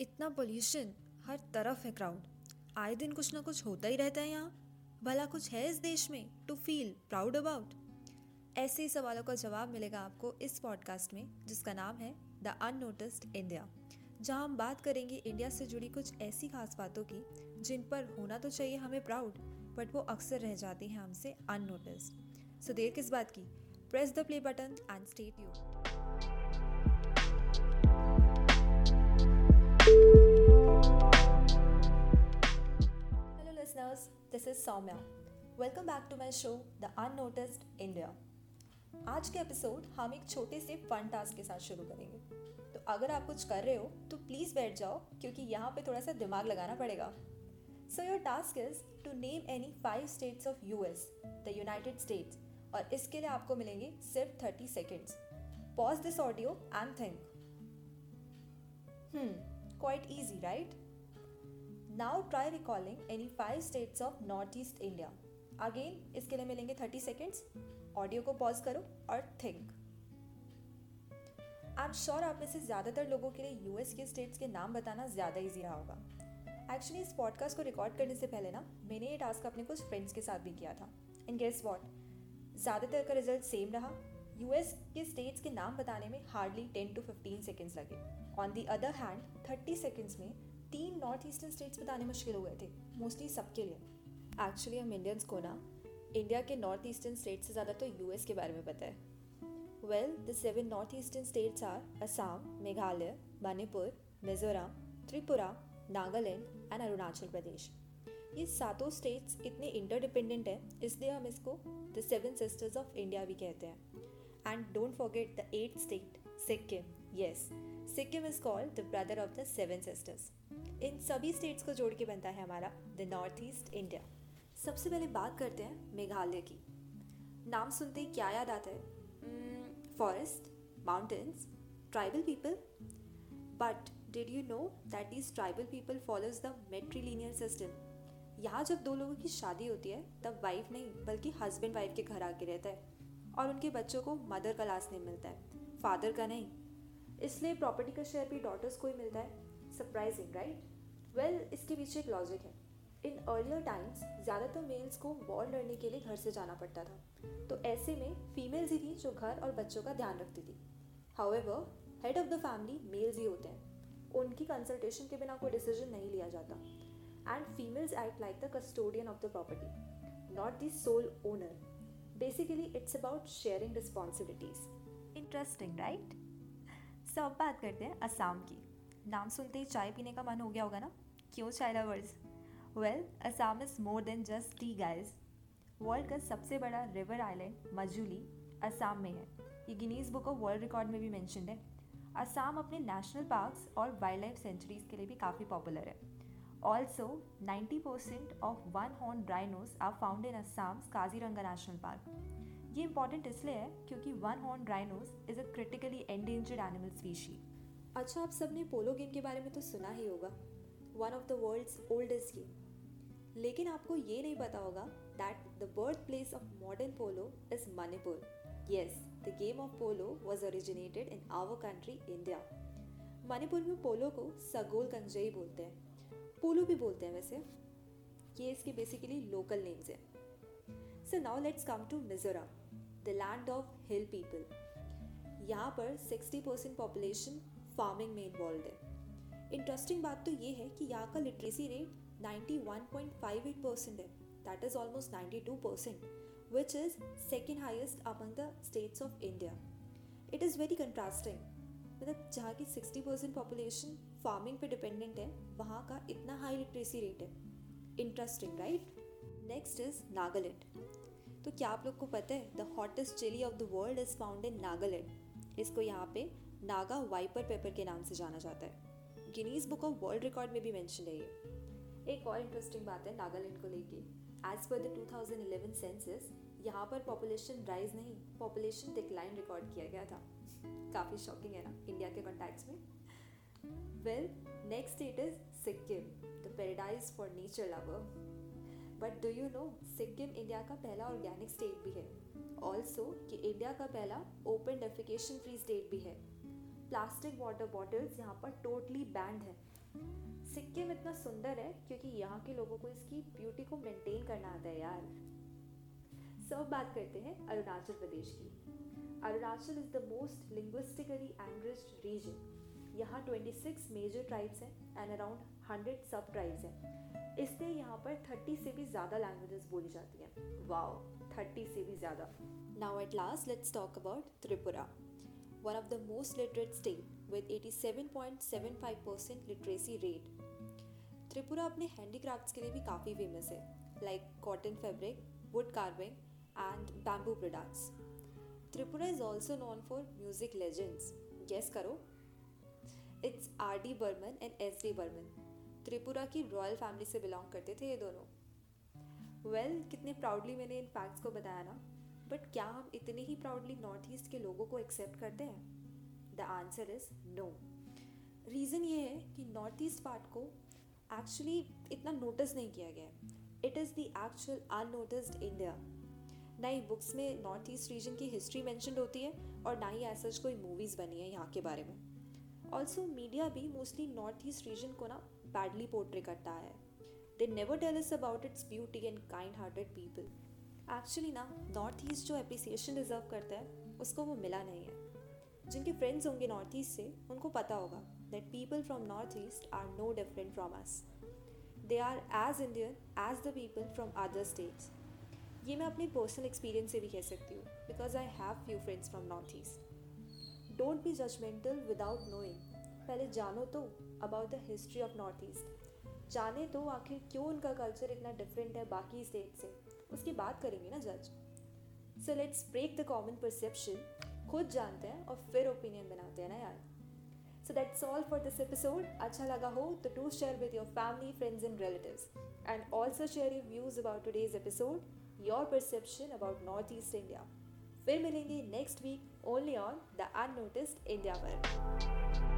इतना पोल्यूशन हर तरफ़ है क्राउड आए दिन कुछ ना कुछ होता ही रहता है यहाँ। भला कुछ है इस देश में टू फील प्राउड अबाउट ऐसे ही सवालों का जवाब मिलेगा आपको इस पॉडकास्ट में, जिसका नाम है द अननोटिस्ड इंडिया जहाँ हम बात करेंगे इंडिया से जुड़ी कुछ ऐसी खास बातों की, जिन पर होना तो चाहिए हमें प्राउड बट वो अक्सर रह जाती हैं हमसे अननोटिस्ड सो देर किस बात की? Press the play button and state you is Soumya. Welcome back to my show, The Unnoticed India. आज के एपिसोड हम एक छोटे से फन टास्क के साथ शुरू करेंगे। तो अगर आप कुछ कर रहे हो तो प्लीज़ बैठ जाओ क्योंकि यहाँ पे थोड़ा सा दिमाग लगाना पड़ेगा। So your task is to name any five states of US the United States और इसके लिए आपको मिलेंगे सिर्फ़ thirty seconds pause this audio and think quite easy right now try recalling any five states of north east India again इसके लिए मिलेंगे thirty seconds audio को पॉज करो और थिंक आई एम श्योर आप में से ज़्यादातर लोगों के लिए यूएस के स्टेट्स के नाम बताना ज़्यादा ईजी रहा होगा. एक्चुअली इस पॉडकास्ट को रिकॉर्ड करने से पहले ना, मैंने ये टास्क अपने कुछ फ्रेंड्स के साथ भी किया था. इन गेस वॉट ज़्यादातर का रिज़ल्ट सेम रहा. यूएस के स्टेट्स के नाम बताने में hardly ten to fifteen seconds लगे. On the other hand thirty seconds में तीन नॉर्थ ईस्टर्न स्टेट्स बताने मुश्किल हो गए थे मोस्टली सबके लिए। एक्चुअली हम इंडियंस को ना इंडिया के नॉर्थ ईस्टर्न स्टेट से ज़्यादा तो यूएस के बारे में पता है। Well the seven north eastern states are Assam Meghalaya Manipur Mizoram Tripura Nagaland and Arunachal Pradesh ये सातों स्टेट्स इतने इंटरडिपेंडेंट हैं, इसलिए हम इसको the seven sisters of India भी कहते हैं। And don't forget the eight state Sikkim yes Sikkim is called the brother of the seven sisters in सभी स्टेट्स को जोड़ के बनता है हमारा द नॉर्थ ईस्ट इंडिया सबसे पहले बात करते हैं मेघालय की। नाम सुनते ही क्या याद आता है? Forest mountains tribal people but did you know that is tribal people follows the matrilineal system यहाँ जब दो लोगों की शादी होती है, तब वाइफ नहीं, बल्कि हस्बैंड वाइफ के घर आके रहता है। और उनके बच्चों को मदर का लास्ट नेम मिलता है। फादर का नहीं इसलिए प्रॉपर्टी का शेयर भी डॉटर्स को ही मिलता है. सरप्राइजिंग राइट वेल इसके पीछे एक लॉजिक है. इन अर्लियर टाइम्स ज़्यादातर मेल्स को वॉर लड़ने के लिए घर से जाना पड़ता था. तो ऐसे में फीमेल्स ही थी जो घर और बच्चों का ध्यान रखती थी. However head of the family males ही होते हैं. उनकी कंसल्टेशन के बिना कोई डिसीज़न नहीं लिया जाता. And females act like the custodian of the property not the sole owner basically it's about sharing responsibilities interesting right सब बात करते हैं असम की। नाम सुनते ही चाय पीने का मन हो गया होगा ना? क्यों चाय lovers well Assam is more than just tea guys world का सबसे बड़ा रिवर आइलैंड मजूली असम में है। ये Guinness book of world record में भी मैंशन है। असम अपने नेशनल पार्क्स और वाइल्ड लाइफ सेंचुरीज के लिए भी काफ़ी पॉपुलर है। Also 90 percent of one horn rhinos are found in Assam Kaziranga national park ये इंपॉर्टेंट इसलिए है क्योंकि one horn rhinos is a critically endangered animal species अच्छा आप सबने पोलो गेम के बारे में तो सुना ही होगा। One of the world's oldest game लेकिन आपको ये नहीं पता होगा that the birth place of modern polo is Manipur yes the game of polo was originated in our country India Manipur में पोलो को सगोल कंजई बोलते हैं। पोलो भी बोलते हैं वैसे। ये इसके बेसिकली लोकल नेम्स हैं। So now let's come to Mizoram land of hill people यहाँ पर 60 परसेंट पॉपुलेशन फ़ार्मिंग में इन्वॉल्व है। इंटरेस्टिंग बात तो ये है कि यहाँ का लिटरेसी रेट 91.58 परसेंट है। That is almost 92 percent which is second highest among the states of India it is very contrasting मतलब जहाँ की 60 परसेंट पॉपुलेशन फ़ार्मिंग पे डिपेंडेंट है, वहाँ का इतना हाई लिटरेसी रेट है। Interesting right next is Nagaland तो क्या आप लोग को पता है the hottest chilli of the world is found in Nagaland इसको यहाँ पे नागा वाइपर पेपर के नाम से जाना जाता है। Guinness book of world record में भी मैंशन है ये। एक और इंटरेस्टिंग बात है नागालैंड को लेके। एज पर द 2011 सेंसस यहाँ पर पॉपुलेशन राइज नहीं पॉपुलेशन डिक्लाइन रिकॉर्ड किया गया था। काफ़ी शॉकिंग है ना इंडिया के कॉन्टैक्ट्स में। Well next state is Sikkim the paradise for nature lover but do you know Sikkim India का पहला ऑर्गेनिक स्टेट भी है ऑल्सो कि इंडिया का पहला ओपन डेफिकेशन फ्री स्टेट भी है प्लास्टिक वाटर बॉटल्स यहाँ पर टोटली बैंड है सिक्किम इतना सुंदर है क्योंकि यहाँ के लोगों को इसकी ब्यूटी को मेंटेन करना आता है यार सब बात करते हैं अरुणाचल प्रदेश की Arunachal is the most linguistically enriched region यहाँ 26 मेजर ट्राइब्स हैं एंड अराउंड 100 सब ट्राइब्स हैं। इसलिए यहाँ पर 30 से भी ज़्यादा लैंग्वेजेस बोली जाती हैं। वाओ 30 से भी ज़्यादा। Now at last let's talk about Tripura. One of the most literate state with 87.75% literacy rate Tripura अपने हैंडीक्राफ्ट्स के लिए भी काफ़ी फ़ेमस है। Like cotton fabric wood carving and bamboo products Tripura is also known for music legends guess करो। It's R D Burman and S D Burman Tripura की royal family से belong करते थे ये दोनों। वेल well, कितने proudly मैंने इन facts को बताया ना। बट क्या हम इतने ही प्राउडली नॉर्थ ईस्ट के लोगों को एक्सेप्ट करते हैं? The answer is no reason ये है कि नॉर्थ ईस्ट पार्ट को एक्चुअली इतना नोटिस नहीं किया गया it is the actual unnoticed India ना ही बुक्स में नॉर्थ ईस्ट रीजन की हिस्ट्री मैंशन होती है और ना ही ऐसा कोई मूवीज़ बनी है यहाँ के बारे में। ऑल्सो मीडिया भी मोस्टली नॉर्थ ईस्ट रीजन को ना बैडली पोर्ट्रे करता है। They never tell us about its beauty and kind hearted people actually ना नॉर्थ ईस्ट जो अप्रिसिएशन डिजर्व करता है, उसको वो मिला नहीं है। जिनके फ्रेंड्स होंगे नॉर्थ ईस्ट से, उनको पता होगा that people from north east are no different from us they are as Indian as the people from other states ये मैं अपने पर्सनल एक्सपीरियंस से भी कह सकती हूँ because I have few friends from north east don't be judgmental without knowing पहले जानो तो about the history of north east जाने तो आखिर क्यों उनका कल्चर इतना डिफरेंट है बाकी स्टेट से? उसकी बात करेंगे ना जज so let's break the common perception खुद जानते हैं और फिर ओपिनियन बनाते हैं ना यार. So that's all for this episode अच्छा लगा हो तो do share with your family friends and relatives and also share your views about today's episode your perception about north east India फिर मिलेंगे next week only on the unnoticed India पर